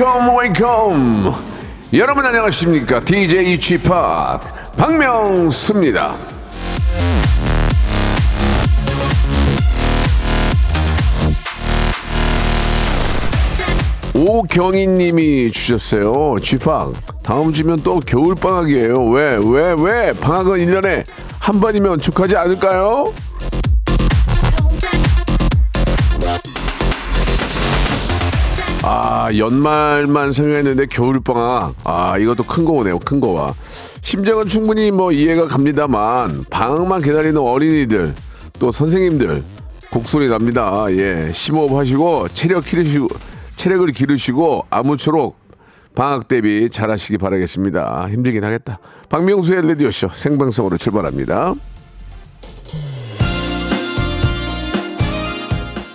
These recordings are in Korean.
웨이컴 웨이컴 여러분 안녕하십니까? DJ p 박명수입니다. 오경희님이 주셨어요. P 다음 주면 또 겨울방학이에요. 왜 왜 왜? 방학은 1년에 한 번이면 축하지 않을까요? 아 연말만 생각했는데 겨울방학. 아 이것도 큰 거 오네요 큰 거와. 심정은 충분히 뭐 이해가 갑니다만 방학만 기다리는 어린이들 또 선생님들 곡소리 납니다. 예 심호흡 하시고 체력 기르시고 체력을 기르시고 아무쪼록 방학 대비 잘하시기 바라겠습니다. 힘들긴 하겠다. 박명수의 레디오쇼 생방송으로 출발합니다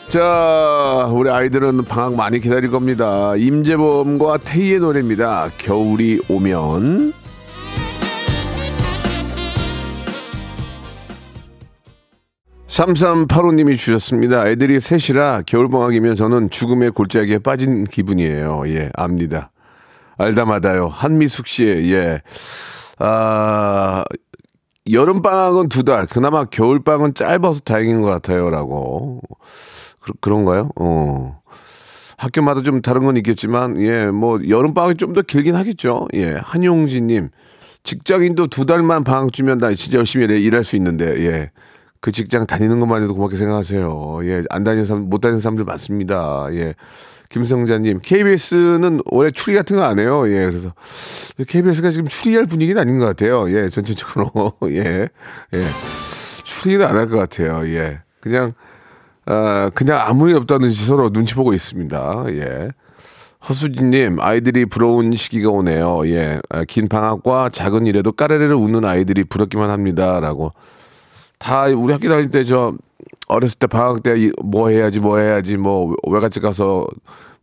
자, 우리 아이들은 방학 많이 기다릴 겁니다. 임재범과 태희의 노래입니다. 겨울이 오면. 삼삼팔오님이 주셨습니다. 애들이 셋이라 겨울방학이면 저는 죽음의 골짜기에 빠진 기분이에요. 예, 압니다. 알다마다요. 한미숙 씨, 예. 아, 여름방학은 두 달, 그나마 겨울방학은 짧아서 다행인 것 같아요. 라고. 그, 런가요 어. 학교마다 좀 다른 건 있겠지만, 예, 뭐, 여름방학이 좀 더 길긴 하겠죠. 예, 한용진님. 직장인도 두 달만 방학 주면 나 진짜 열심히 일- 일할 수 있는데, 예. 그 직장 다니는 것만 해도 고맙게 생각하세요. 예, 안 다니는 사람, 못 다니는 사람들 많습니다. 예. 김성자님, KBS는 올해 추리 같은 거 안 해요. 예, 그래서 KBS가 지금 추리할 분위기는 아닌 것 같아요. 예, 전체적으로. 예, 예. 추리는 안 할 것 같아요. 예. 그냥, 아, 그냥 아무 일 없다는 듯이 서로 눈치 보고 있습니다. 예. 허수진님, 아이들이 부러운 시기가 오네요. 예. 아, 긴 방학과 작은 일에도 까르르르 웃는 아이들이 부럽기만 합니다. 라고. 다 우리 학교 다닐 때 저 어렸을 때 방학 때 뭐 해야지 뭐 해야지 뭐 외갓집 가서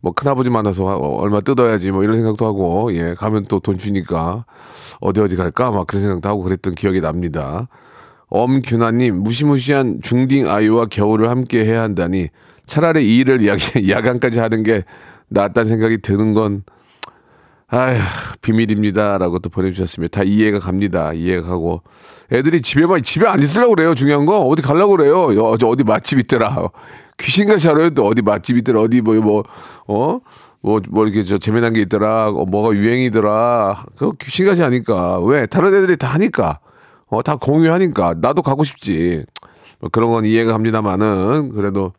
뭐 큰아버지 만나서 얼마 뜯어야지 뭐 이런 생각도 하고 예 가면 또 돈 주니까 어디 어디 갈까 막 그런 생각도 하고 그랬던 기억이 납니다. 엄균아님 무시무시한 중딩 아이와 겨울을 함께 해야 한다니 차라리 이 일을 야, 야간까지 하는 게 낫다는 생각이 드는 건 아휴 비밀입니다라고 또 보내주셨습니다. 다 이해가 갑니다. 이해가 가고 애들이 집에만 집에 안 있으려고 그래요. 중요한 거 어디 가려고 그래요. 어, 저 어디 맛집 있더라. 귀신같이 알아요. 또 어디 맛집 있더라. 어디 뭐 뭐 어? 뭐, 뭐 이렇게 저 재미난 게 있더라. 어, 뭐가 유행이더라. 그거 귀신같이 하니까. 왜? 다른 애들이 다 하니까. 어, 다 공유하니까. 나도 가고 싶지. 뭐 그런 건 이해가 갑니다만은 그래도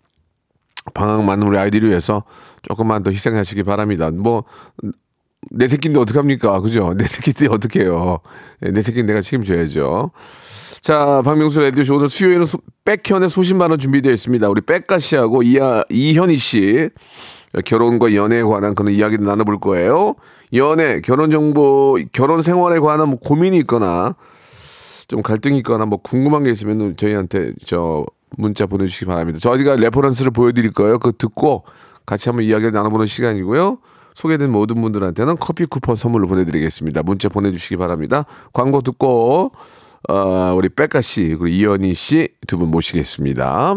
방학만 우리 아이들을 위해서 조금만 더 희생하시기 바랍니다. 뭐, 내 새끼인데 어떡합니까? 그죠? 내 새끼인데 어떡해요? 예, 내 새끼는 내가 책임져야죠. 자, 박명수 라디오쇼 오늘 수요일은 소, 백현의 소신만원 준비되어 있습니다. 우리 백가 씨하고 이하, 이현희 씨 결혼과 연애에 관한 그런 이야기를 나눠볼 거예요. 연애, 결혼 정보, 결혼 생활에 관한 뭐 고민이 있거나 좀 갈등이 있거나 뭐 궁금한 게 있으면 저희한테 저 문자 보내주시기 바랍니다. 저희가 reference를 보여드릴 거예요. 그거 듣고 같이 한번 이야기를 나눠보는 시간이고요. 소개된 모든 분들한테는 커피 쿠폰 선물로 보내드리겠습니다. 문자 보내주시기 바랍니다. 광고 듣고 어, 우리 빽가 씨 그리고 이현이 씨 두 분 모시겠습니다.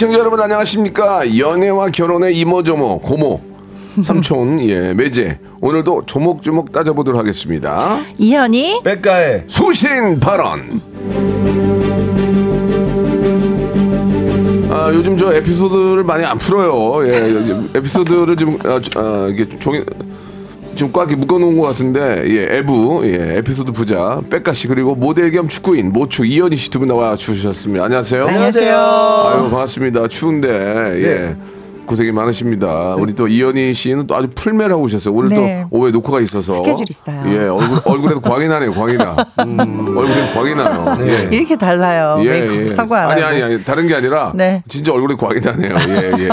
애청자 여러분 안녕하십니까? 연애와 결혼의 이모저모 고모 삼촌 예 매제 오늘도 조목조목 따져보도록 하겠습니다. 이현이 백가의 소신 발언. 아 요즘 저 에피소드를 많이 안 풀어요. 예, 에피소드를 좀 어, 저, 어, 이게 종이 좀 꽉 묶어놓은 것 같은데 예 에부 예 에피소드 부자 백가 씨 그리고 모델 겸 축구인 모추 이현희 씨 두 분 나와 주셨습니다. 안녕하세요. 안녕하세요. 아유 반갑습니다. 추운데 예. 고생이 많으십니다. 우리 또 이현희 씨는 또 아주 하고 오셨어요. 오늘 네. 또 오후에 녹화가 있어서 스케줄 있어요. 예, 얼굴, 얼굴에도 광이 나네요. 광이 나. 얼굴에 광이 나요. 예. 이렇게 달라요. 메이크업하고 안 아니 하고. 아니 아니 다른 게 아니라 네. 진짜 얼굴에 광이 나네요. 예 예.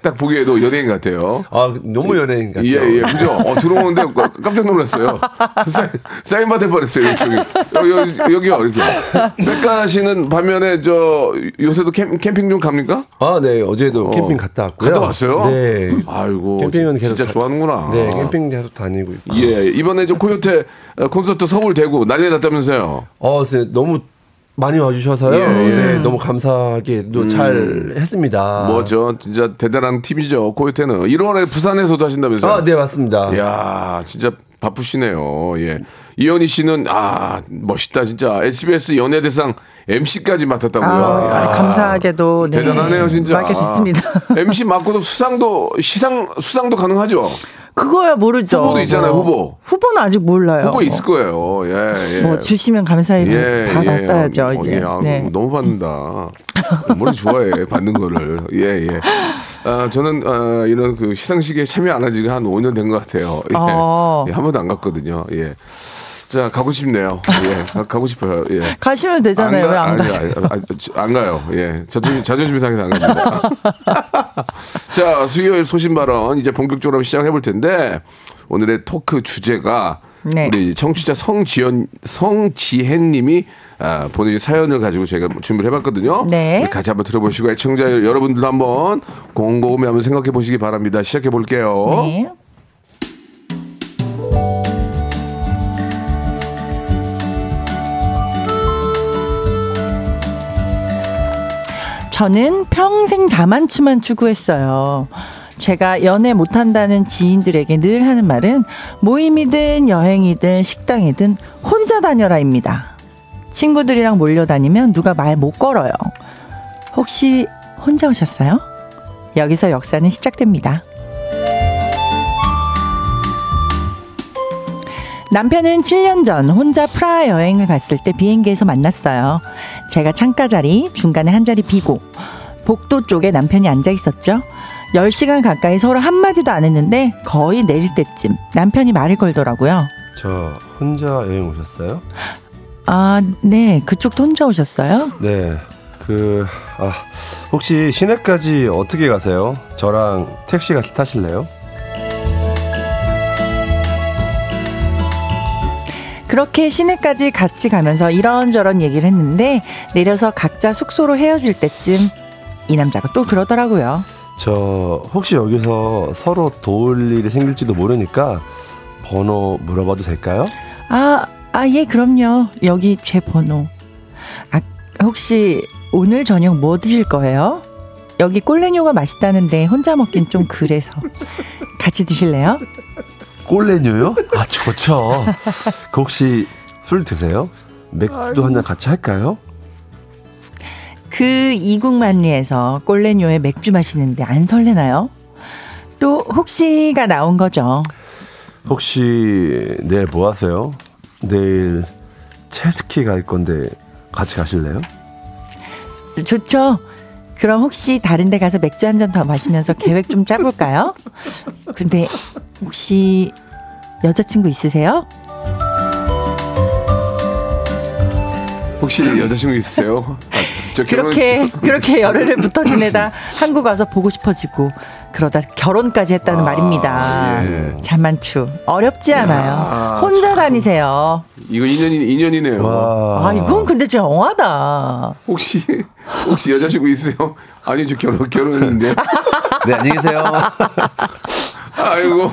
딱 보기에도 연예인 같아요. 아 너무 연예인 같죠. 예, 예, 그죠? 어, 들어오는데 깜짝 놀랐어요. 사인, 사인 받을 뻔했어요. 여기, 여기, 여기요, 이렇게. 백가 씨는 반면에, 저, 요새도 캠, 캠핑 좀 갑니까? 아, 네 어제도 어. 캠핑 갔다 왔고 요. 갔다 왔어요? 네. 아이고. 캠핑은 계속 진짜 다- 좋아하는구나. 네, 캠핑 계속 다니고 있고. 예, 이번에 저 코요태 어, 콘서트 서울 대구 난리 났다면서요? 어, 네, 너무 많이 와주셔서요. 예, 예. 네, 너무 감사하게도 잘 했습니다. 뭐죠? 진짜 대단한 팀이죠, 코요태는. 1월에 부산에서도 하신다면서요? 아, 네 맞습니다. 이야, 진짜 바쁘시네요. 예. 이현희 씨는, 아, 멋있다, 진짜. SBS 연예대상 MC까지 맡았다고요. 아, 이야. 감사하게도 네. 대단하네요, 진짜. 맡게 됐습니다. MC 맡고도 수상도, 시상, 수상도 가능하죠? 그거야 모르죠. 후보도 있잖아요, 뭐. 후보. 후보는 아직 몰라요. 후보 있을 거예요. 예, 예. 뭐 주시면 감사히 예, 받아야죠. 예. 이제. 어, 예, 아, 네. 너무 받는다. 머리 좋아해, 받는 거를. 예, 예. 아, 저는, 아, 이런 그 시상식에 참여 안 한 지가 한 5년 된 것 같아요. 예. 어. 예, 한 번도 안 갔거든요. 예. 자, 가고 싶네요. 예. 가- 가고 싶어요. 예. 가시면 되잖아요. 왜 안 가세요? 안 가요. 예. 자존심, 자존심이 상해서 안 갑니다. 자, 수요일 소신 발언 이제 본격적으로 시작해 볼 텐데 오늘의 토크 주제가 네. 우리 청취자 성지연 성지혜 님이 아, 본인의 사연을 가지고 저희가 준비를 해봤거든요. 네. 같이 한번 들어보시고 애청자 여러분들도 한번 곰곰이 한번 생각해 보시기 바랍니다. 시작해 볼게요. 네. 저는 평생 자만추만 추구했어요. 제가 연애 못한다는 지인들에게 늘 하는 말은 모임이든 여행이든 식당이든 혼자 다녀라입니다. 친구들이랑 몰려다니면 누가 말 못 걸어요. 혹시 혼자 오셨어요? 여기서 역사는 시작됩니다. 남편은 7년 전 혼자 프라하 여행을 갔을 때 비행기에서 만났어요. 제가 창가 자리, 중간에 한 자리 비고, 복도 쪽에 남편이 앉아 있었죠. 10시간 가까이 서로 한마디도 안 했는데 거의 내릴 때쯤 남편이 말을 걸더라고요. 저 혼자 여행 오셨어요? 아, 네. 그쪽도 혼자 오셨어요? 네. 그 아, 혹시 시내까지 어떻게 가세요? 저랑 택시 같이 타실래요? 그렇게 시내까지 같이 가면서 이런저런 얘기를 했는데 내려서 각자 숙소로 헤어질 때쯤 이 남자가 또 그러더라고요. 저 혹시 여기서 서로 도울 일이 생길지도 모르니까 번호 물어봐도 될까요? 아, 아, 예, 그럼요. 여기 제 번호. 아, 혹시 오늘 저녁 뭐 드실 거예요? 여기 꼴레뇨가 맛있다는데 혼자 먹긴 좀 그래서. 같이 드실래요? 꼴레뇨요? 아 좋죠. 그 혹시 술 드세요? 맥주도 한 잔 같이 할까요? 그 이국만리에서 꼴레뇨에 맥주 마시는데 안 설레나요? 또 혹시가 나온 거죠. 혹시 내일 뭐 하세요? 내일 체스키 갈 건데 같이 가실래요? 좋죠. 그럼 혹시 다른 데 가서 맥주 한 잔 더 마시면서 계획 좀 짜볼까요? 근데 혹시 여자친구 있으세요? 혹시 여자친구 있으세요? 아, 그렇게 그렇게 열흘을 붙어 지내다 한국 와서 보고 싶어지고 그러다 결혼까지 했다는 말입니다. 예. 자만추 어렵지 않아요. 야, 혼자 다니세요. 이거 인연이 인연이네요. 와. 아 이건 근데 진짜 영화다. 혹시 혹시 여자친구 있으세요? 아니 저 결혼 결혼인데. 네 안녕히 계세요. 아이고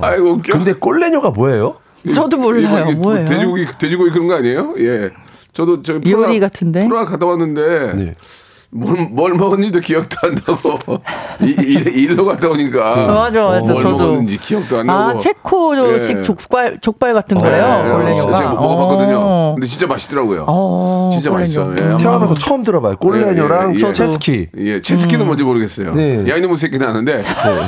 아이고 웃겨. 근데 꼴레뇨가 뭐예요? 저도 몰라요. 이거 이게 뭐예요? 돼지고기 돼지고기 그런 거 아니에요? 예. 저도 저 요리 같은데? 프라 갔다 왔는데 네. 뭘, 뭘 먹었는지도 기억도 안 나고 이- 일, 일로 갔다 오니까 맞아, 맞아. 뭘 저도. 먹었는지 기억도 안 나고 아 체코식 예. 족발 족발 같은 거예요. 예, 꼴레뇨가. 제가 먹어봤거든요. 어. 근데 진짜 맛있더라고요. 어, 진짜 맛있어요. 꼴레뇨. 예, 태어나서 처음 들어봐요. 꼴레뇨랑 예, 예, 예. 체스키. 예, 체스키는 뭔지 모르겠어요. 네. 야 이놈의 새끼는 아는데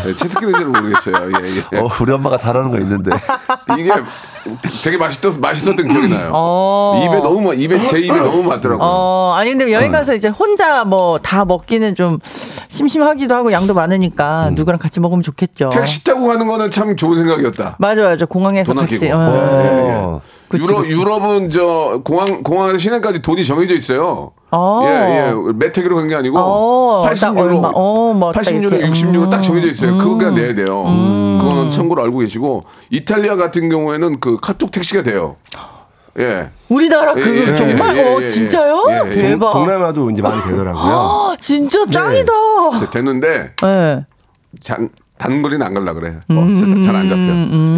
예, 체스키는 잘 모르겠어요. 예, 예. 어, 우리 엄마가 잘하는 거 있는데. 이게 되게 맛있던 맛있었던 기억이 나요. 어. 입에 너무 맛- 입에 제 입에 너무 맞더라고요. 어, 아니 근데 여행 가서 이제 혼자 뭐 다 먹기는 좀 심심하기도 하고 양도 많으니까 누구랑 같이 먹으면 좋겠죠. 음. 택시 타고 가는 거는 참 좋은 생각이었다. 맞아 맞아 공항에서 돈 같이. 아끼고. 그치, 유럽 그치. 유럽은 저 공항 공항에서 시내까지 돈이 정해져 있어요. 어. 예, 예. 매택으로 간 게 아니고 어, 딱 80유로, 얼마, 어, 뭐딱 80유로, 이렇게. 60유로 딱 정해져 있어요. 음. 그거 그냥 내야 돼요. 그거는 참고로 알고 계시고 이탈리아 같은 경우에는 그 카톡 택시가 돼요. 예. 우리나라 그거 예, 예, 정말 예, 예, 어 예. 진짜요? 예, 예. 대박. 동 남아도 이제 많이 되더라고요. 아, 진짜 짱이다. 네, 됐는데 예. 장, 단 거리는 안 갈라 그래. 음, 잘안 잡혀.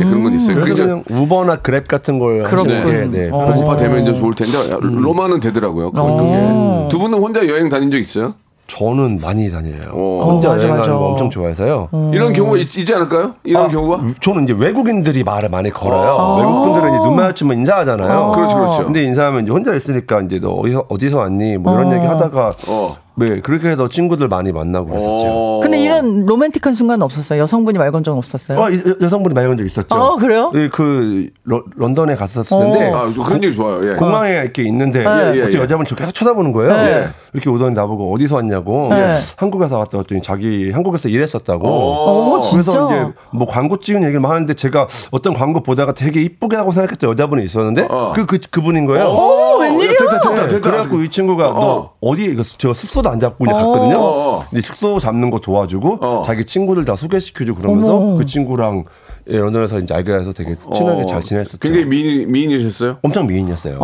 예, 그런 건 있어요. 그래서 그러니까 그냥 우버나 그랩 같은 걸 하시는 게 그렇군. 네, 어. 배고파 되면 이제 좋을 텐데 로마는 되더라고요. 그게. 어. 두 분은 혼자 여행 다닌 적 있어요? 저는 많이 다녀요. 어. 혼자 어, 맞아, 여행하는 맞아. 거 엄청 좋아해서요. 이런 경우가 있, 지 않을까요? 이런 아, 경우가? 저는 이제 외국인들이 말을 많이 걸어요. 아. 외국 분들은 이제 눈 마주치면 인사하잖아요. 그렇죠, 그렇죠. 근데 인사하면 이제 혼자 있으니까 이제 너 어디서 어디서 왔니? 뭐 이런 어. 얘기 하다가 어. 네 그렇게 해서 친구들 많이 만나고 그랬었죠. 어. 근데 이런 로맨틱한 순간은 없었어요. 여성분이 말 건 적 없었어요. 어, 이- 여- 여성분이 말 건 적 있었죠. 어, 그래요? 네, 그 러- 런던에 갔었을 텐데 아, 그런 얘기 좋아요. 예. 공항에 이렇게 있는데 예, 예, 어떤 예. 여자분이 저 계속 쳐다보는 거예요. 네. 이렇게 오더니 나보고 어디서 왔냐고 네. 한국에서 왔다 했더니 자기 한국에서 일했었다고. 어, 진짜? 그래서 이제 뭐 광고 찍은 얘기를 막 하는데 제가 어떤 광고 보다가 되게 이쁘게 하고 생각했던 여자분이 있었는데 어. 그, 그 그분인 거예요. 오, 웬일이야? 됐다, 됐다, 네, 됐다. 그래갖고 이 친구가 어. 너 어디 이거 제가 숙소도 안 잡고 이제 갔거든요. 어, 어. 근데 숙소 잡는 거 도와주고 어. 자기 친구들 다 소개시켜주고 그러면서 어머. 그 친구랑 예, 런던에서 이제 알게 돼서 되게 친하게 어, 잘 지냈었죠. 굉장히 미인, 미인이셨어요? 엄청 미인이었어요.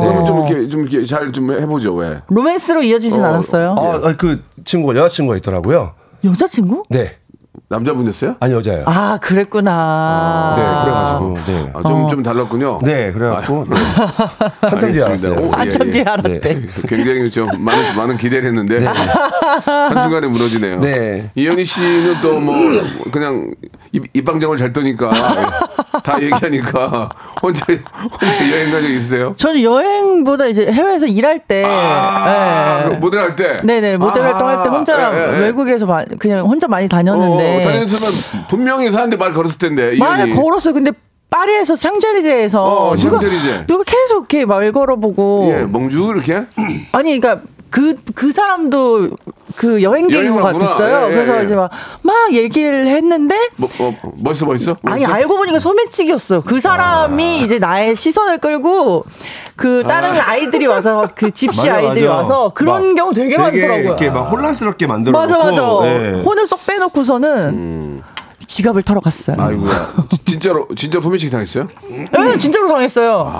그러면 좀 이렇게, 좀 이렇게 잘 좀 해보죠, 왜? 로맨스로 이어지진 어. 않았어요. 아, 아, 그 친구가 여자친구가 있더라고요. 여자친구? 네. 남자분이었어요? 아니 여자예요. 아, 그랬구나. 네, 그래가지고 네. 아, 좀, 좀 달랐군요. 네, 그래갖고 네. 한참 뒤에. 알았어요. 오, 한참 예, 뒤에 예. 알았대. 네. 굉장히 좀 많은, 많은 기대를 했는데. 한순간에 무너지네요. 네. 이현희 씨는 또 뭐, 그냥 입, 입방정을 잘 떠니까. 다 얘기하니까. 혼자, 혼자 여행 간 적 있으세요? 저는 여행보다 이제 해외에서 일할 때, 아, 네. 그 모델 할 때? 네네 모델 아, 활동할 때 혼자 예, 예, 예. 외국에서 마- 그냥 혼자 많이 다녔는데 어, 다녔으면 분명히 사는데 말 걸었을 텐데. 말을. 걸었어요. 근데 파리에서 샹젤리제에서 어, 누가, 샹젤리제. 누가 계속 이렇게 말 걸어보고 예, 멍주 이렇게? 아니 그러니까 그 그 사람도 그 여행객인 여행 것. 같았어요. 예, 예, 그래서 예. 이제 막 막 얘기를 했는데 뭐, 뭐, 멋있어, 멋있어? 아니 멋있어? 알고 보니까 소매치기였어. 그 사람이 이제 나의 시선을 끌고 그 다른 아 이들이 와서 그 집시 맞아, 아이들이 맞아. 와서 그런 막 경우 되게, 많더라고요. 이렇게 막 혼란스럽게 만들어 맞아 맞아. 네. 혼을 쏙 빼놓고서는 지갑을 털어 갔어요. 아이고야. 지- 진짜로, 진짜 소매치기 당했어요? 네, 진짜로 당했어요.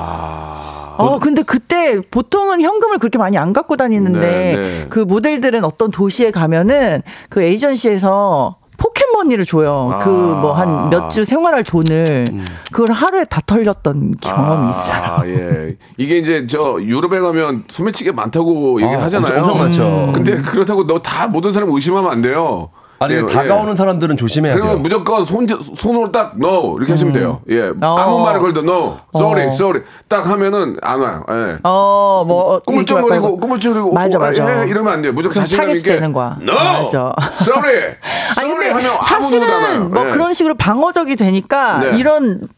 어, 근데 그때 보통은 현금을 그렇게 많이 안 갖고 다니는데 네, 네. 그 모델들은 어떤 도시에 가면은 그 에이전시에서 포켓머니를 줘요. 그뭐 한 몇 주 생활할 돈을 그걸 하루에 다 털렸던 경험이 있어요. 아, 예. 이게 이제 저 유럽에 가면 소매치기 많다고 얘기 아, 하잖아요. 엄청- 엄청 많죠. 근데 그렇다고 너 다 모든 사람 의심하면 안 돼요. 아니 예, 다가오는 예. 사람들은 조심해야 돼요. 그러면 무조건 손, 손으로 딱 no 이렇게 하시면 돼요. 예. 어. 아무 말을 걸도 no, sorry, 어. sorry 딱 하면은 안 와요. 예. 어, 뭐 꾸물쩍거리고 꾸물쩍거리고 맞아, 맞아. 예, 이러면 안 돼요. 무조건 자신감 있게 되는 거야. No, 맞아. sorry, 아니 sorry 근데 하면. 사실은 뭐 예. 그런 식으로 방어적이 되니까 네. 이런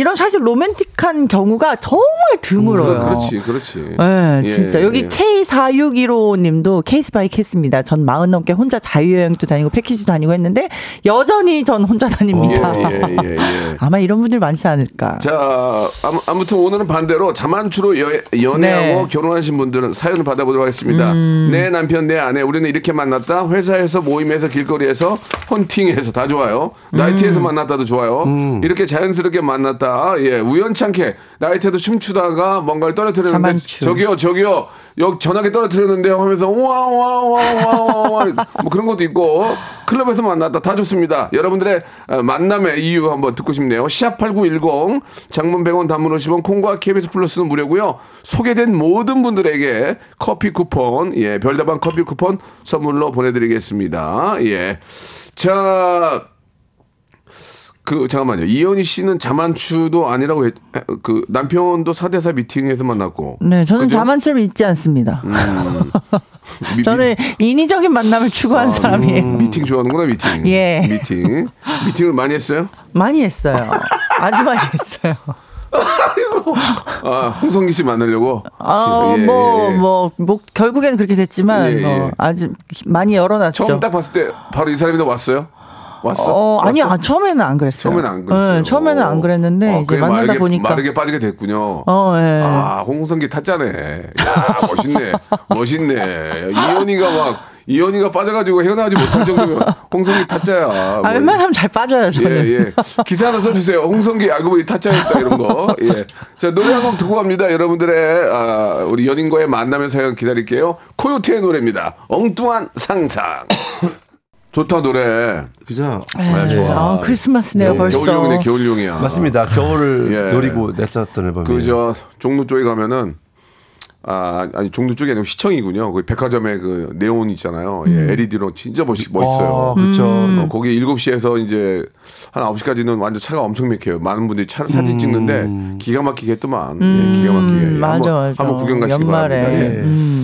이런 사실 로맨틱한 경우가 정말 드물어요. 그- 그렇지, 그렇지. 네, 예, 진짜 여기 예. K4615님도 case by case입니다. 전 마흔 넘게 혼자 자유여행도 다니고 패키지도 다니고 했는데 여전히 전 혼자 다닙니다. 예, 예, 예, 예. 아마 이런 분들 많지 않을까. 자, 아무- 아무튼 오늘은 반대로 자만추로 여, 연애하고 네. 결혼하신 분들은 사연을 받아보도록 하겠습니다. 음. 내 남편, 내 아내, 우리는 이렇게 만났다. 회사에서, 모임에서, 길거리에서, 헌팅에서 다 좋아요. 나이트에서 음. 만났다도 좋아요. 이렇게 자연스럽게 만났다. 예, 우연찮게 나이트에도 춤추다가 뭔가를 떨어뜨렸는데 자만추. 저기요, 저기요. 여기 전화기 떨어뜨렸는데요 하면서 와와와와와 뭐 그런 것도 있고 클럽에서 만났다 다 좋습니다. 여러분들의 어, 만남의 이유 한번 듣고 싶네요. 샵8910 장문 100원 단문 50원 콩과 KBS 플러스는 무료고요. 소개된 모든 분들에게 커피 쿠폰 예 별다방 커피 쿠폰 선물로 보내드리겠습니다. 예. 자. 그 잠깐만요. 이현희 씨는 자만추도 아니라고 했, 그 남편도 4대4 미팅에서 만났고. 네, 저는 그죠? 자만처럼 있지 않습니다. 미- 저는 인위적인 만남을 추구한 사람이에요. 미, 미팅 좋아하는구나 미팅. 예. 미팅. 미팅을 많이 했어요? 많이 했어요. 아주 많이 했어요. 아 홍성기 씨 만나려고. 아, 예, 뭐, 예, 예. 뭐, 뭐, 결국에는 그렇게 됐지만, 예, 예. 어, 아주 많이 열어놨죠. 처음 딱 봤을 때 바로 이 사람이 왔어요? 왔어? 어, 아니, 왔어? 아, 처음에는 안 그랬어요. 처음에는 안 그랬어요. 네, 처음에는 안 그랬는데, 어, 이제 만나다 마르게, 보니까. 마르게 빠지게 됐군요. 어, 예. 아, 홍성기 타짜네. 야, 멋있네. 멋있네. 이현이가 막, 이현이가 빠져가지고 헤어나지 못할 정도면 홍성기 타짜야. 아, 뭐, 웬만하면 잘 빠져요, 저는. 예, 예. 기사 하나 써주세요. 홍성기 알고 보니 타짜였다, 이런 거. 예. 자, 노래 한 곡 듣고 갑니다. 여러분들의, 아, 우리 연인과의 만남의 사연 기다릴게요. 코요태의 노래입니다. 엉뚱한 상상. 좋다, 노래. 그죠? 아, 좋아. 아, 크리스마스네요, 예, 벌써. 겨울용이네, 겨울용이야. 맞습니다. 겨울을 예. 노리고 냈었던 앨범이에요. 그저 종로 쪽에 가면은 아 아니 종로 쪽이 아니고 시청이군요. 그 백화점에 그 네온 있잖아요. 예, LED로 진짜 멋있 멋있어요. 아, 그쵸. 어, 거기 7시에서 이제 한 9시까지는 완전 차가 엄청 막혀요. 많은 분들이 차 사진 찍는데 기가 막히게 했더만. 예, 기가 막히게. 예, 맞아, 한번, 맞아. 한번 구경 가시기 연말에. 바랍니다.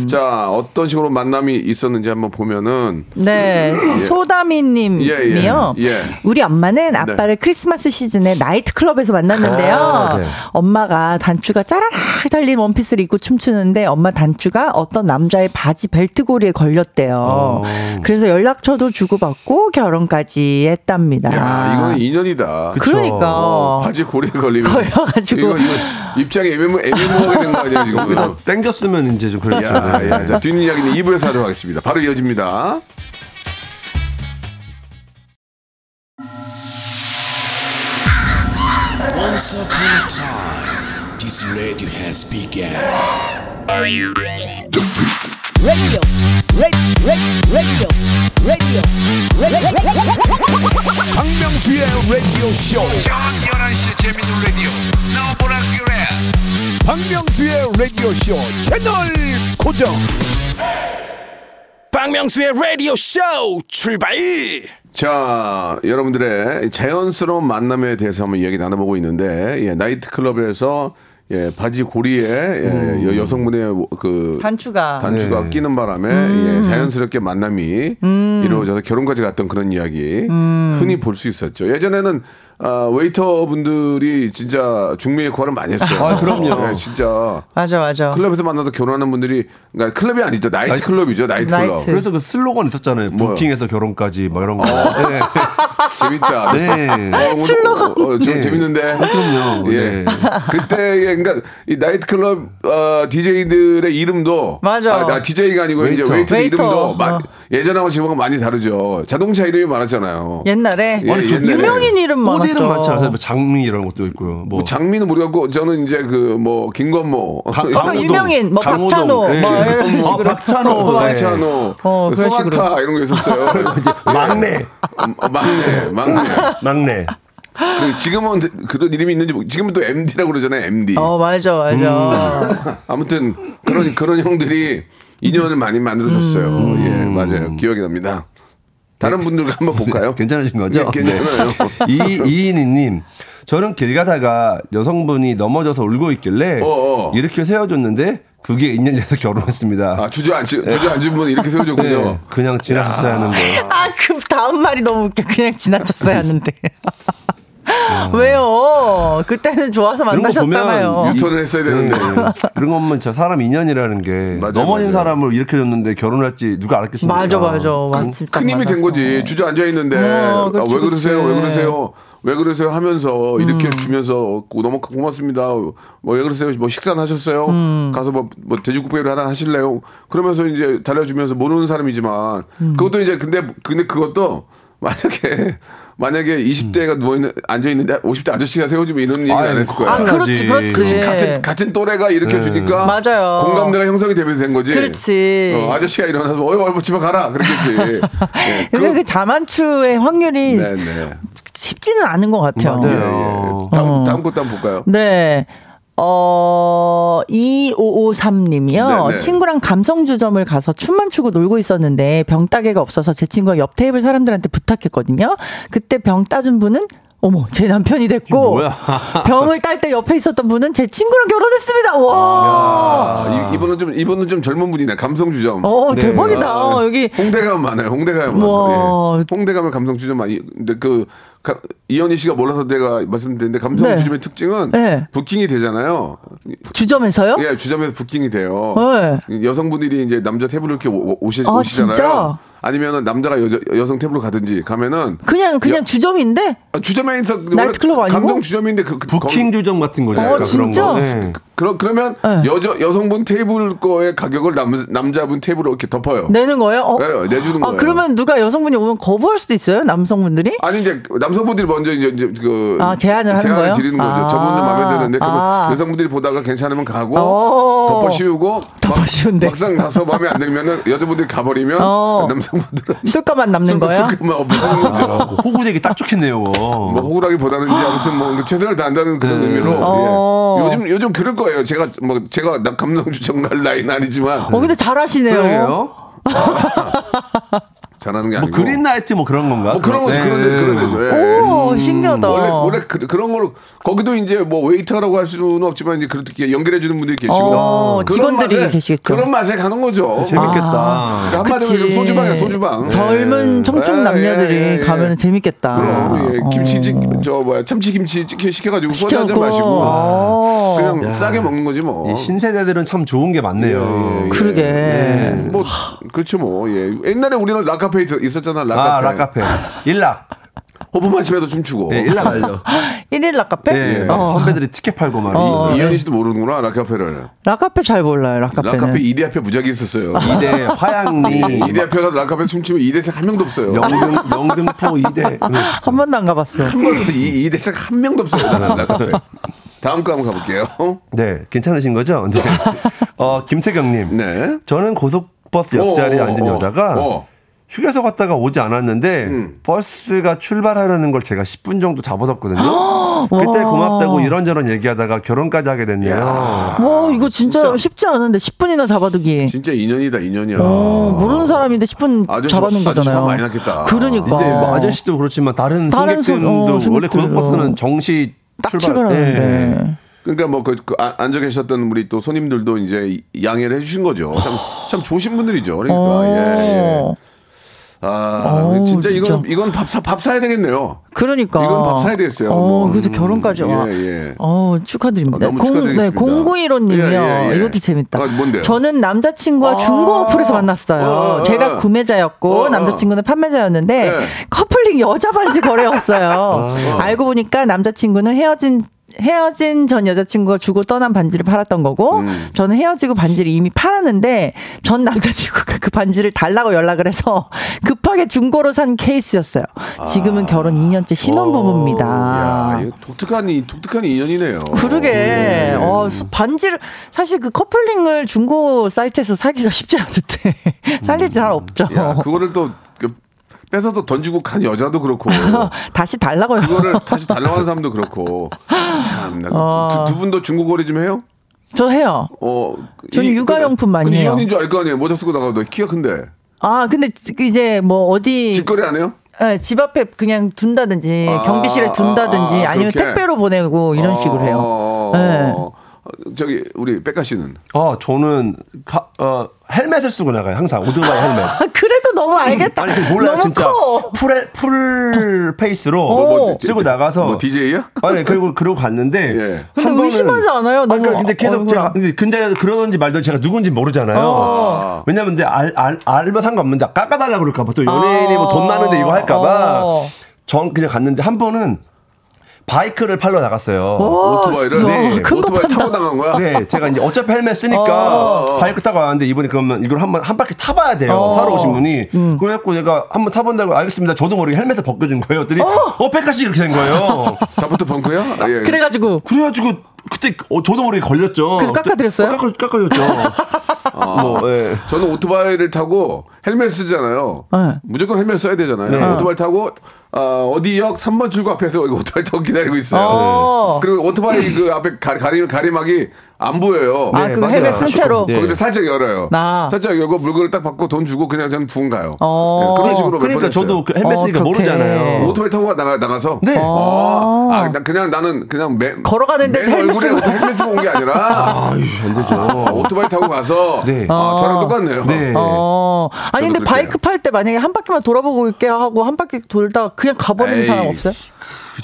예. 음. 자, 어떤 식으로 만남이 있었는지 한번 보면은 네, 소다미님이요. 예, 예, 예. 우리 엄마는 아빠를 크리스마스 시즌에 나이트 클럽에서 만났는데요. 아, 네. 엄마가 단추가 짜라락 달린 원피스를 입고 춤추는데 엄마 단추가 어떤 남자의 바지 벨트고리에 걸렸대요. 어. 그래서 연락처도 주고받고 결혼까지 했답니다. 야, 이거는 인연이다. 그러니까 어, 바지 고리에 걸리면 걸려가지고. 이거, 이거 입장이 애매모, 애매모호하게 된 거 아니에요 지금 땡겼으면 이제 좀 그렇죠. 야, 야, 자, 뒷이야기는 2부에서 하도록 하겠습니다. 바로 이어집니다. Once upon a time, this radio has begun. radio, radio, radio, radio, radio. 박명수의 라디오 쇼. 저녁 11시 재밌는 라디오. 너보라 그래. 박명수의 라디오 쇼 채널 고정. 박명수의 라디오 쇼 출발. 자, 여러분들의 자연스러운 만남에 대해서 한번 이야기 나눠보고 있는데, 예, 나이트클럽에서 예, 바지 고리에 예, 여- 여성분의 그 단추가. 단추가 네. 끼는 바람에 음. 예, 자연스럽게 만남이 이루어져서 결혼까지 갔던 그런 이야기 음. 흔히 볼 수 있었죠. 예전에는 아, 웨이터 분들이 진짜 중매의 역할을 많이 했어요. 아, 그럼요. 네, 진짜 맞아, 맞아. 클럽에서 만나서 결혼하는 분들이 그러니까 클럽이 아니죠 나이트 나이트- 클럽이죠 나이트 클럽. 나이트. 그래서 그 슬로건 있었잖아요. 뭐요? 부킹에서 결혼까지 막 이런 거. 네. 재밌다. 네. 어, 슬로건. 어, 좀 네. 재밌는데. 그럼요. 예. 네. 그때 그러니까 이 나이트 클럽 어, DJ들의 이름도 맞아. 아, 아, DJ가 아니고 웨이터. 이제 웨이터. 이름도 마- 어. 예전하고 지금하고 많이 다르죠. 자동차 이름이 많았잖아요. 옛날에 예, 옛날에. 유명인 이름 꽃 많았 죠. 이름 많잖아요. 뭐 장미 이런 것도 있고요. 뭐뭐 장미는 모르겠고 저는 이제 그 뭐 김건모, 강- 어, 강호동, 유명인 뭐 장호동. 박찬호 예. 뭐 이런 어, 식으로 박찬호. 네. 박찬호, 어, 소나타 식으로. 이런 거 있었어요. 막내. 어, 막내, 막내. 막내. 그 지금은 그런 이름이 있는지 지금은 또 MD라고 그러잖아요. MD. 어 맞아 맞아. 음. 아무튼 그런 그런 형들이 인연을 많이 만들어줬어요. 음. 예, 맞아요. 기억이 납니다. 다른 분들과 한번 볼까요? 괜찮으신 거죠? 네, 괜찮아요. 이 이인희님, 저는 길 가다가 여성분이 넘어져서 울고 있길래 어, 어. 이렇게 세워줬는데 그게 인연돼서 결혼했습니다. 아 주저앉지 주저앉은 분 이렇게 세워줬군요. 네, 그냥 지나쳤어야 하는데. 아그 다음 말이 너무 웃겨. 그냥 지나쳤어야 하는데. 왜요? 그때는 좋아서 만나셨잖아요. 보면 유턴을 했어야 되는데. 네. 이런 것만 저 사람 인연이라는 게 맞아요, 넘어진 맞아요. 사람을 이렇게 줬는데 결혼할지 누가 알았겠습니까? 맞아 맞아. 딱큰 힘이 된. 거지. 주저앉아 있는데 어, 그치, 아, 왜 그러세요? 그치. 왜 그러세요? 왜 그러세요? 하면서 이렇게 음. 주면서 고- 너무 고맙습니다. 뭐 왜 그러세요? 뭐 식사는 하셨어요? 음. 가서 뭐, 뭐 돼지국밥이를 하나 하실래요? 그러면서 이제 달려주면서 모르는 사람이지만 음. 그것도 이제 근데 근데 그것도 만약에 만약에 20대가 누워 있는 앉아 있는데 50대 아저씨가 세워주면 이런 얘기 안 아이고, 했을 거야. 아, 그렇지, 나지. 그렇지. 같은 같은 또래가 이렇게 주니까 맞아요. 공감대가 형성이 되면서 된 거지. 그렇지. 어, 아저씨가 일어나서 어이 어이 집에 가라 그랬겠지. 예, 그러니까 그 자만추의 확률이 네, 네. 쉽지는 않은 것 같아요. 예, 맞아요. 예. 다음 어. 다음 것도 한번 볼까요? 네. 어, 2553님이요. 네, 네. 친구랑 감성주점을 가서 춤만 추고 놀고 있었는데 병 따개가 없어서 제 친구가 옆 테이블 사람들한테 부탁했거든요. 그때 병 따준 분은 어머, 제 남편이 됐고? 병을 딸 때 옆에 있었던 분은 제 친구랑 결혼했습니다. 와. 아, 이, 이분은 좀 이분은 좀 젊은 분이네. 감성 주점. 어, 네. 대박이다. 아, 여기 홍대 가면 많아요. 홍대 가면 와. 예. 홍대 가면 감성 주점 많이. 근데 그 가- 이현희 씨가 몰라서 제가 말씀드렸는데 감성 네. 주점의 특징은 네. 부킹이 되잖아요. 주점에서요? 예, 주점에서 부킹이 돼요. 네. 여성분들이 이제 남자 테이블로 이렇게 오, 오시, 아, 오시잖아요. 진짜? 아니면은 남자가 여자, 여성 테이블로 가든지 가면은 그냥 그냥 여- 주점인데 아, 주점에 있어 나이트클럽 아니고? 감성 주점인데 그, 그 부킹 주점 같은 거죠. 어, 그런 진짜? 거. 네. 그러, 그러면 네. 여자 여성분 테이블 거의 가격을 남, 남자분 테이블로 이렇게 덮어요. 내는 거예요? 어? 네, 내주는 아, 거예요. 그러면 누가 여성분이 오면 거부할 수도 있어요? 남성분들이? 아니 이제 남성분들이 먼저 이제, 이제 그 아, 제안을 하는 거예요? 드리는 거죠. 아. 저분들 마음에 드는데 아. 여성분들이 보다가 괜찮으면 가고 어. 덮어 씌우고 덮어 씌운대. 막상 가서 마음에 안 들면은 여자분들이 가버리면 어. 남성 분들은 술값만 남는 거예요? 거죠. 아, 호구되기 딱 좋겠네요. 뭐 호구라기보다는 이제 아무튼 뭐 최선을 다한다는 그런 의미로 어. 예. 요즘 요즘 그럴 거예요. 제가 뭐 제가 나 감성 주청갈 나이는 아니지만 어, 근데 잘하시네요. 그래요? 잘하는 게뭐 아니고 그린 나이트 뭐 그런 건가? 뭐 그런 거죠. 네. 그런 데 그런 데죠. 예. 오, 신기하다. 원래 원래 그, 그런 걸로 거기도 이제 뭐 웨이터라고 할 수는 없지만 이제 그렇게 연결해 주는 분들이 계시고 어, 그런 직원들이 맛에- 계시겠죠. 그런 맛에 가는 거죠. 재밌겠다. 그러니까 한마디로 소주방이야 소주방. 젊은 청춘 예, 남녀들이 예, 예, 예. 가면 재밌겠다. 그럼 예, 어. 김치 찌- 저 뭐야 참치 김치 찌개 시켜가지고 소주 한잔. 마시고 어. 그냥 싸게 먹는 거지 뭐. 이 신세대들은 참 좋은 게 많네요. 예, 예. 그러게. 뭐 그렇죠 뭐. 예. 옛날에 우리는 락카페 있- 있었잖아. 락카페. 아, 락카페. 일락. 호프 마시면서 춤추고. 네, 일락 알죠? 일일 락카페? 네, 어. 선배들이 티켓 팔고 막. 어. 이- 이현이 씨도 모르는구나 락카페를. 락카페 잘 몰라요, 락카페는. 락카페 이대 앞에 무작위 있었어요. 이대 화양리 이대 앞에 가서 락카페 춤추면 이대생 한 명도 없어요. 영등 영등포 이대 한 번도 안 가봤어. 한 번도 이 이대생 한 명도 없어요. 나는 락카페. 다음 거 한번 가볼게요. 네 괜찮으신 거죠? 네. 어 김태경님 네. 저는 고속버스 옆자리에 어, 어, 앉은 어, 여자가 어. 휴게소 갔다가 오지 않았는데 음. 버스가 출발하려는 걸 제가 10분 정도 잡아뒀거든요. 그때 고맙다고 이런저런 얘기하다가 결혼까지 하게 됐네요. 와, 이거 진짜, 쉽지 않은데 10분이나 잡아두기. 진짜 인연이다 인연이야. 어, 모르는 사람인데 10분 아저씨, 잡아놓은 거잖아요. 화 많이 났겠다. 그러니까. 근데 뭐 아저씨도 그렇지만 다른, 다른 손- 승객들도 어, 원래. 고속버스는 정시 딱 출발. 출발하는데. 네. 그러니까 뭐 그, 그 아- 앉아 계셨던 우리 또 손님들도 이제 양해를 해주신 거죠. 참, 참 좋으신 분들이죠. 그러니까 어. 예, 예. 아 어, 진짜 이건 진짜. 이건 밥 사 밥 사야 되겠네요. 그러니까. 이건 밥 사야 되겠어요. 어, 뭐. 그래도 음, 결혼까지 와. 예, 예. 어, 축하드립니다. 어, 너무 축하드리겠습니다. 네, 0915님이요. 예, 예, 예. 이것도 재밌다. 아, 뭔데요? 저는 남자친구와 중고 어플에서 만났어요. 어, 어, 제가 어. 구매자였고 어, 어. 남자친구는 판매자였는데 예. 커플링 여자 반지 거래였어요. 아. 알고 보니까 남자친구는 헤어진 헤어진 전 여자친구가 주고 떠난 반지를 팔았던 거고 음. 저는 헤어지고 반지를 이미 팔았는데 전 남자친구가 그 반지를 달라고 연락을 해서 급하게 중고로 산 케이스였어요. 지금은 결혼 2년째 신혼부부입니다. 야, 이거 독특한 이 독특한 인연이네요. 그러게. 예. 어, 수- 반지를 사실 그 커플링을 중고 사이트에서 사기가 쉽지 않은데 살 일이 잘 없죠. 야, 그거를 또 그, 뺏어서 던지고 간 여자도 그렇고 다시 달라고요. 그거를 다시 달라고 하는 사람도 그렇고 참나 어. 두, 두 분도 중고 거래 좀 해요? 저 해요. 어, 저는 이- 육아용품 많이 근데 해요. 이현인 줄 알 거 아니에요. 모자 쓰고 나가도 키가 큰데 아, 근데 이제 뭐 어디 직거래 안 해요? 예, 집 앞에 그냥 둔다든지 아, 경비실에 둔다든지 아, 아, 아, 니면 그렇게? 택배로 보내고 이런 식으로 해요. 어, 네. 어, 저기 우리 빽가 씨는 어, 저는 가- 어, 헬멧을 쓰고 나가요. 항상 오토바이 헬멧. 아, 그래도 너무 알겠다. 아니 그 몰라요 너무 진짜 커. 풀, full face로 뭐, 쓰고 나가서 뭐 DJ야? 아니 그리고 그러고 갔는데 예. 근데 의심하지 않아요? 너무 아니, 근데 계속 얼굴. 제가 근데, 근데 그러는지 말든지 제가 누군지 모르잖아요. 어. 왜냐면 근데 알, 알, 알면 상관없는데 깎아달라 그럴까봐 또 연예인이 뭐돈 많은데 이거 할까봐 어. 전 그냥 갔는데 한 번은 바이크를 팔러 나갔어요. 오토바이를 네. 오토바이 판다. 타고 나간 거야? 네, 제가 이제 어차피 헬멧 쓰니까 바이크 타고 왔는데 이번에 그러면 이걸 한번 한 바퀴 타봐야 돼요. 어. 사러 오신 분이. 그래갖고 제가 한번 타본다고 알겠습니다. 저도 모르게 헬멧을 벗겨준 거예요. 그랬더니 어, 빽가 씨 이렇게 된 거예요. 다부터 벙크야? 아, 예. 그래가지고 그래가지고 그때 어, 저도 모르게 걸렸죠. 그래서 깎아드렸어요? 깎아, 깎아줬죠. 뭐, 예. 저는 오토바이를 타고 헬멧 쓰잖아요. 네. 무조건 헬멧 써야 되잖아요. 네. 오토바이 타고 어, 어디 역 3번 출구 앞에서 오토바이 타고 기다리고 있어요. 어. 그리고 오토바이 그 앞에 가리, 가리, 가리막이 안 보여요. 아, 네, 그. 헬멧 쓴 채로. 네. 거기다 살짝 열어요. 나. 살짝 열고 물건을 딱 받고 돈 주고 그냥 저는 부웅 가요. 어. 네, 그런 식으로 몇 그러니까. 저도 그 헬멧 어, 쓰니까 그렇게. 모르잖아요. 오토바이 타고 나가, 나가서 네. 어, 아, 나 그냥 나는 그냥 맨 걸어가는데 맨 헬멧 얼굴에 쓰고. 오토 헬멧 쓰고 온 게 아니라 아유, 안 되죠. 아, 오토바이 타고 가서 네. 아, 저랑 똑같네요. 네. 어. 아니 근데 바이크 팔 때 만약에 한 바퀴만 돌아보고 올게 하고 한 바퀴 돌다가 그냥 가버리는 에이. 사람 없어요?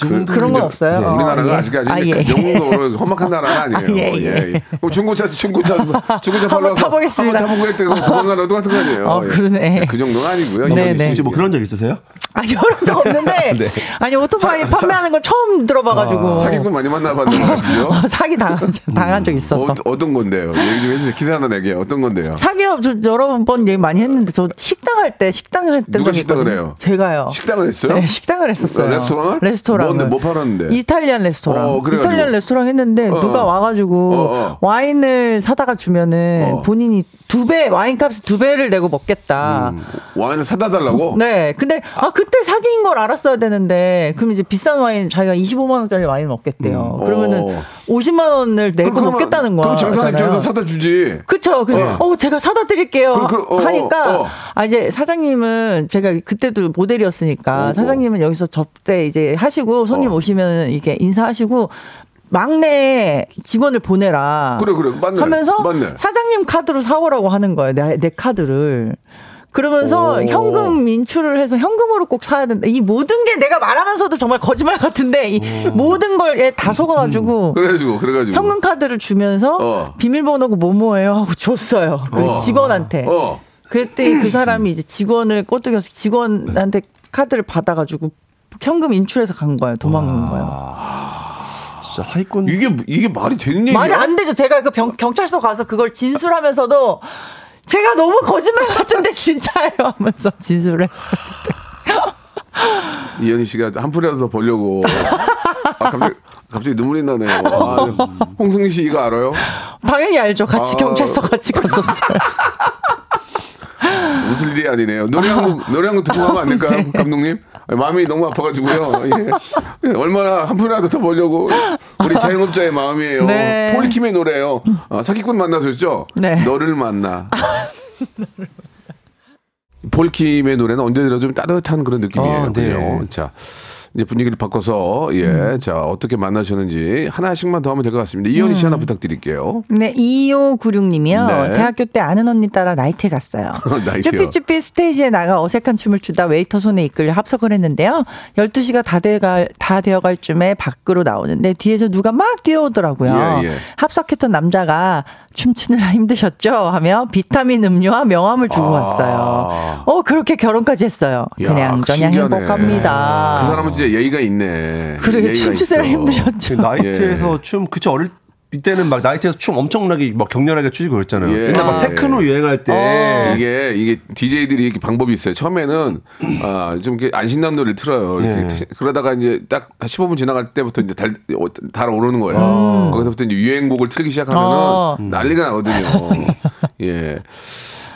그, 그런 건 없어요? 네. 어, 우리나라가 예. 아직까지 아, 그 예. 정도로 험악한 나라가 아니에요. 아, 예, 예. 예. 중고차, 중고차, 중고차 팔러 한번 타보겠습니다. 한번 타보고 했더니 도망가는 똑같은 거 아니에요. 어, 예. 그러네. 그 정도는 아니고요. 네, 네. 혹시 뭐 그런 적 있으세요? 아니 그런 적 없는데 네. 아니 오토바이 사- 사- 판매하는 건 처음 들어봐가지고 사기꾼 많이 만나봤는 거 같죠? 어, 사기 당한 당한 적 있어서 어, 어떤 건데요? 얘기 좀 해주세요. 기사 하나 내게 어떤 건데요? 사기업 저 여러 번 얘기 많이 했는데 저 식당 할 때 식당을 했던 누가 식당을 있거든요. 해요? 제가요. 식당을 했어요? 네, 식당을 했었어요. 레스토랑을? 레스토랑. 뭔데, 뭐 팔았는데? 이탈리안 레스토랑. 어. 이탈리안 레스토랑 했는데 어, 누가 어. 와가지고 어, 어. 와인을 사다가 주면은 어. 본인이 두 배 와인 값을 두 배를 내고 먹겠다. 음, 와인을 사다 달라고? 네, 근데 아 그때 사기인 걸 알았어야 되는데 그럼 이제 비싼 와인 자기가 25만 원짜리 와인 먹겠대요. 음, 그러면은 어. 50만 원을 내고 그럼 먹겠다는 거야. 그럼 장사님 입장에서 사다 주지. 그쵸. 그, 어. 어. 제가 사다 드릴게요. 그럼 그- 어, 하니까, 어. 아, 이제 사장님은 제가 그때도 모델이었으니까, 어, 사장님은 여기서 접대 이제 하시고, 손님 어. 오시면 이렇게 인사하시고, 막내 직원을 보내라. 그래, 그래. 맞네. 하면서 맞네. 사장님 카드로 사오라고 하는 거예요. 내, 내 카드를. 그러면서 오. 현금 인출을 해서 현금으로 꼭 사야 된다. 이 모든 게 내가 말하면서도 정말 거짓말 같은데 이 모든 걸다 속아가지고 그래가지고, 그래가지고. 현금 카드를 주면서 어. 비밀번호가 뭐뭐예요 하고 줬어요. 그 어. 직원한테. 어. 그때 그 사람이 이제 직원을 꼬드겨서 직원한테 카드를 받아가지고 현금 인출해서 간 거예요. 도망간 거예요. 진짜 사기꾼. 이게, 이게 말이 되는 얘기야? 말이 안 되죠. 제가 그 병- 경찰서 가서 그걸 진술하면서도 제가 너무 거짓말 같은데 진짜예요 하면서 진술을 했어요. 이현희 씨가 한 푼이라도 더 벌려고. 아, 갑자기, 갑자기 눈물이 나네요. 아, 홍승희 씨 이거 알아요? 당연히 알죠. 같이 아. 경찰서 같이 갔었어요. 웃을 일이 아니네요. 노래 한 곡, 노래 한 곡 듣고 가면 안 될까요, 네. 감독님? 마음이 너무 아파가지고요. 예. 예, 얼마나 한 푼이라도 더 벌려고 우리 자영업자의 마음이에요. 네. 폴리킴의 노래예요. 아, 사기꾼 만나셨죠? 네. 너를 만나. 폴킴의 노래는 언제 들어도 좀 따뜻한 그런 느낌이에요. 아, 네. 그죠? 자. 이제 분위기를 바꿔서 예, 음. 자 어떻게 만나셨는지 하나씩만 더 하면 될 것 같습니다. 이현이 씨 하나 부탁드릴게요. 네, 2596님이요. 네. 대학교 때 아는 언니 따라 나이트에 갔어요. 쭈삐쭈삐 스테이지에 나가 어색한 춤을 추다 웨이터 손에 이끌려 합석을 했는데요. 12시가 다 돼갈, 다 되어갈 쯤에 밖으로 나오는데 뒤에서 누가 막 뛰어오더라고요. 예, 예. 합석했던 남자가 춤추느라 힘드셨죠? 하며 비타민 음료와 명함을 주고 아. 왔어요. 어, 그렇게 결혼까지 했어요. 야, 그냥 저냥 신기하네. 행복합니다. 그 사람은 진짜 예의가 있네. 그래, 예의가 춤추느라 있어. 힘드셨죠. 나이트에서 예. 춤 그쵸 어릴 이때는 막 나이트에서 춤 엄청나게 막 격렬하게 추고 그랬잖아요. 예. 옛날 막 아. 테크노 유행할 때 어. 이게 이게 DJ들이 이렇게 방법이 있어요. 처음에는 아 좀 이렇게 안 신나는 노래를 틀어요. 이렇게 네. 그러다가 이제 딱 15분 지나갈 때부터 이제 달 달아오르는 거예요. 거기서부터 이제 유행곡을 틀기 시작하면은 어. 난리가 나거든요. 예.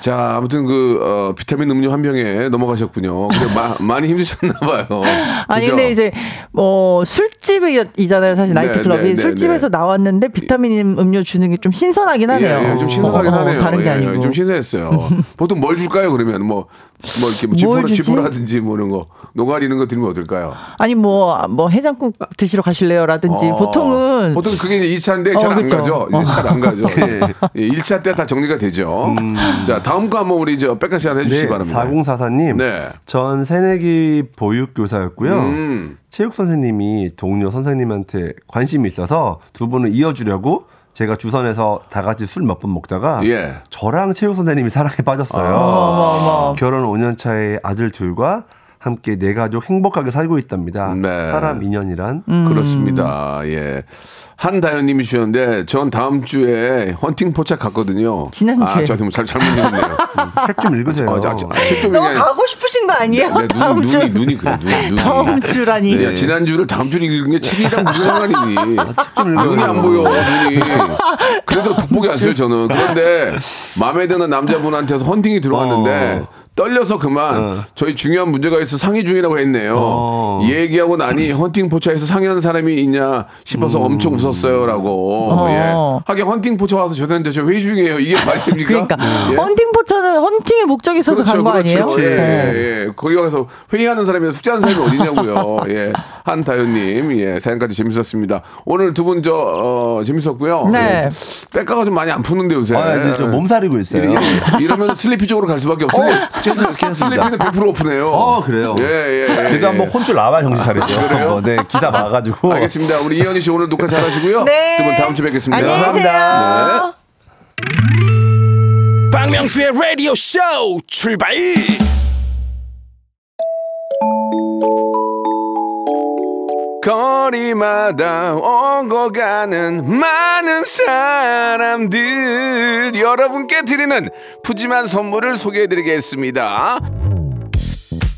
자, 아무튼 그 어, 비타민 음료 한 병에 넘어가셨군요. 근데 마, 많이 힘드셨나 봐요. 아니? 근데 이제 뭐 술집이잖아요 사실 나이트 네, 클럽이 네, 네, 술집에서 나왔는데 비타민 음료 주는 게 좀 신선하긴 하네요. 예, 예, 좀 신선하긴 어, 어, 하네요. 다른 게 예, 아니고. 예, 좀 신선했어요. 보통 뭘 줄까요? 그러면 뭐, 뭐 이렇게 뭐뭘 지푸라? 지푸라든지 뭐 이런 거, 노가리 이런 거 드리면 어떨까요? 아니 뭐뭐 해장국 드시러 가실래요라든지 어, 보통은 보통 그게 이제 2차인데 어, 잘안 그쵸. 가죠. 어. 이제 잘 안 가죠. 예, 1차 때 다 정리가 되죠. 자, 다음 거 한번 우리 저 백가 씨 하나 해주시기 네, 바랍니다. 4044님. 네. 전 새내기 보육교사였고요. 음. 체육 선생님이 동료 선생님한테 관심이 있어서 두 분을 이어주려고 제가 주선해서 다 같이 술 몇 번 먹다가 예. 저랑 체육 선생님이 사랑에 빠졌어요. 어머. 결혼 5년 차의 아들 둘과 함께 내 가족 행복하게 살고 있답니다. 네. 사람 인연이란 그렇습니다. 예. 한다현님이 주셨는데 전 다음 주에 헌팅 포착 갔거든요. 지난주에. 아, 저 지금 잘 잘못 읽었네요. 책 좀 읽으세요. 아, 자, 자, 책좀 너무 가고 싶으신 거 아니에요? 네, 다음 눈, 주. 눈이 눈이 그래 눈, 눈이. 다음 주라니. 야, 지난주를 다음 주에 읽은 게 책이랑 무슨 상관이니? 눈이 안 보여, 눈이. 그래도 돋보기 안 써요, 저는. 그런데 마음에 드는 남자분한테서 헌팅이 들어왔는데 떨려서 그만 저희 중요한 문제가 있어 상의 중이라고 했네요. 어. 얘기하고 나니 헌팅 포차에서 상의하는 사람이 있냐 싶어서 엄청 웃었어요라고. 어. 예. 하긴 헌팅 포차 와서 죄송한데 저 회의 중이에요. 이게 말이 됩니까? 그러니까 예? 헌팅 포차는 헌팅의 목적이 있어서 간거 아니에요? 예, 네. 예. 거기 가서 회의하는 사람이 숙제하는 사람이 어디냐고요. 예. 한다현님, 예. 사연까지 재밌었습니다. 오늘 두 분 저, 어, 재밌었고요. 네. 예. 백가가 좀 많이 안 푸는데 요새. 아, 이제 저 몸살이고 있어요. 이러- 이러면 슬리피 쪽으로 갈 수밖에 없어요. 괜찮습니다. 슬리피는 100% 오픈해요. 어, 그래요? 예, 예. 예, 제가 예. 한번 혼줄 나와 정신 차리죠. 그래요? 네, 기사 봐가지고. 알겠습니다. 우리 이현희 씨 오늘 녹화 잘하시고요. 네. 두분 다음 주에 뵙겠습니다. 안녕히 계세요. 감사합니다. 박명수의 라디오 쇼 출발 거리마다 오고 가는 많은 사람들 여러분께 드리는 푸짐한 선물을 소개해드리겠습니다.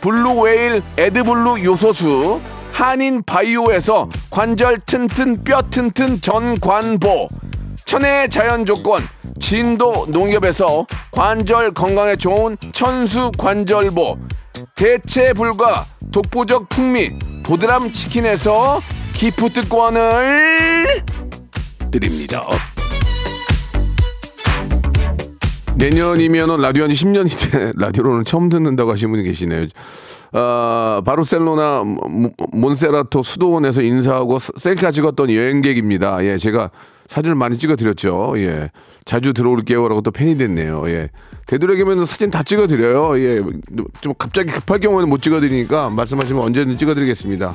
블루웨일 에드블루 요소수 한인 바이오에서 관절 튼튼 뼈 튼튼 전관보 천혜의 자연 조건 진도 농협에서 관절 건강에 좋은 천수 관절보 대체 불가 독보적 풍미 보드람 치킨에서 기프트권을 드립니다. 내년이면 라디오 한 10년이 돼 라디오를 처음 듣는다고 하시는 분이 계시네요. 아, 바르셀로나 모- 몬세라토 수도원에서 인사하고 셀카 찍었던 여행객입니다. 예, 제가 사진을 많이 찍어드렸죠. 예, 자주 들어올게요라고 또 팬이 됐네요. 예, 되도록이면 사진 다 찍어드려요. 예, 좀 갑자기 급할 경우에는 못 찍어드리니까 말씀하시면 언제든 찍어드리겠습니다.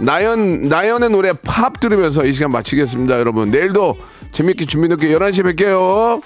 나연 나연의 노래 팝 들으면서 이 시간 마치겠습니다, 여러분. 내일도 재밌게 준비해놓게 11시에 뵐게요.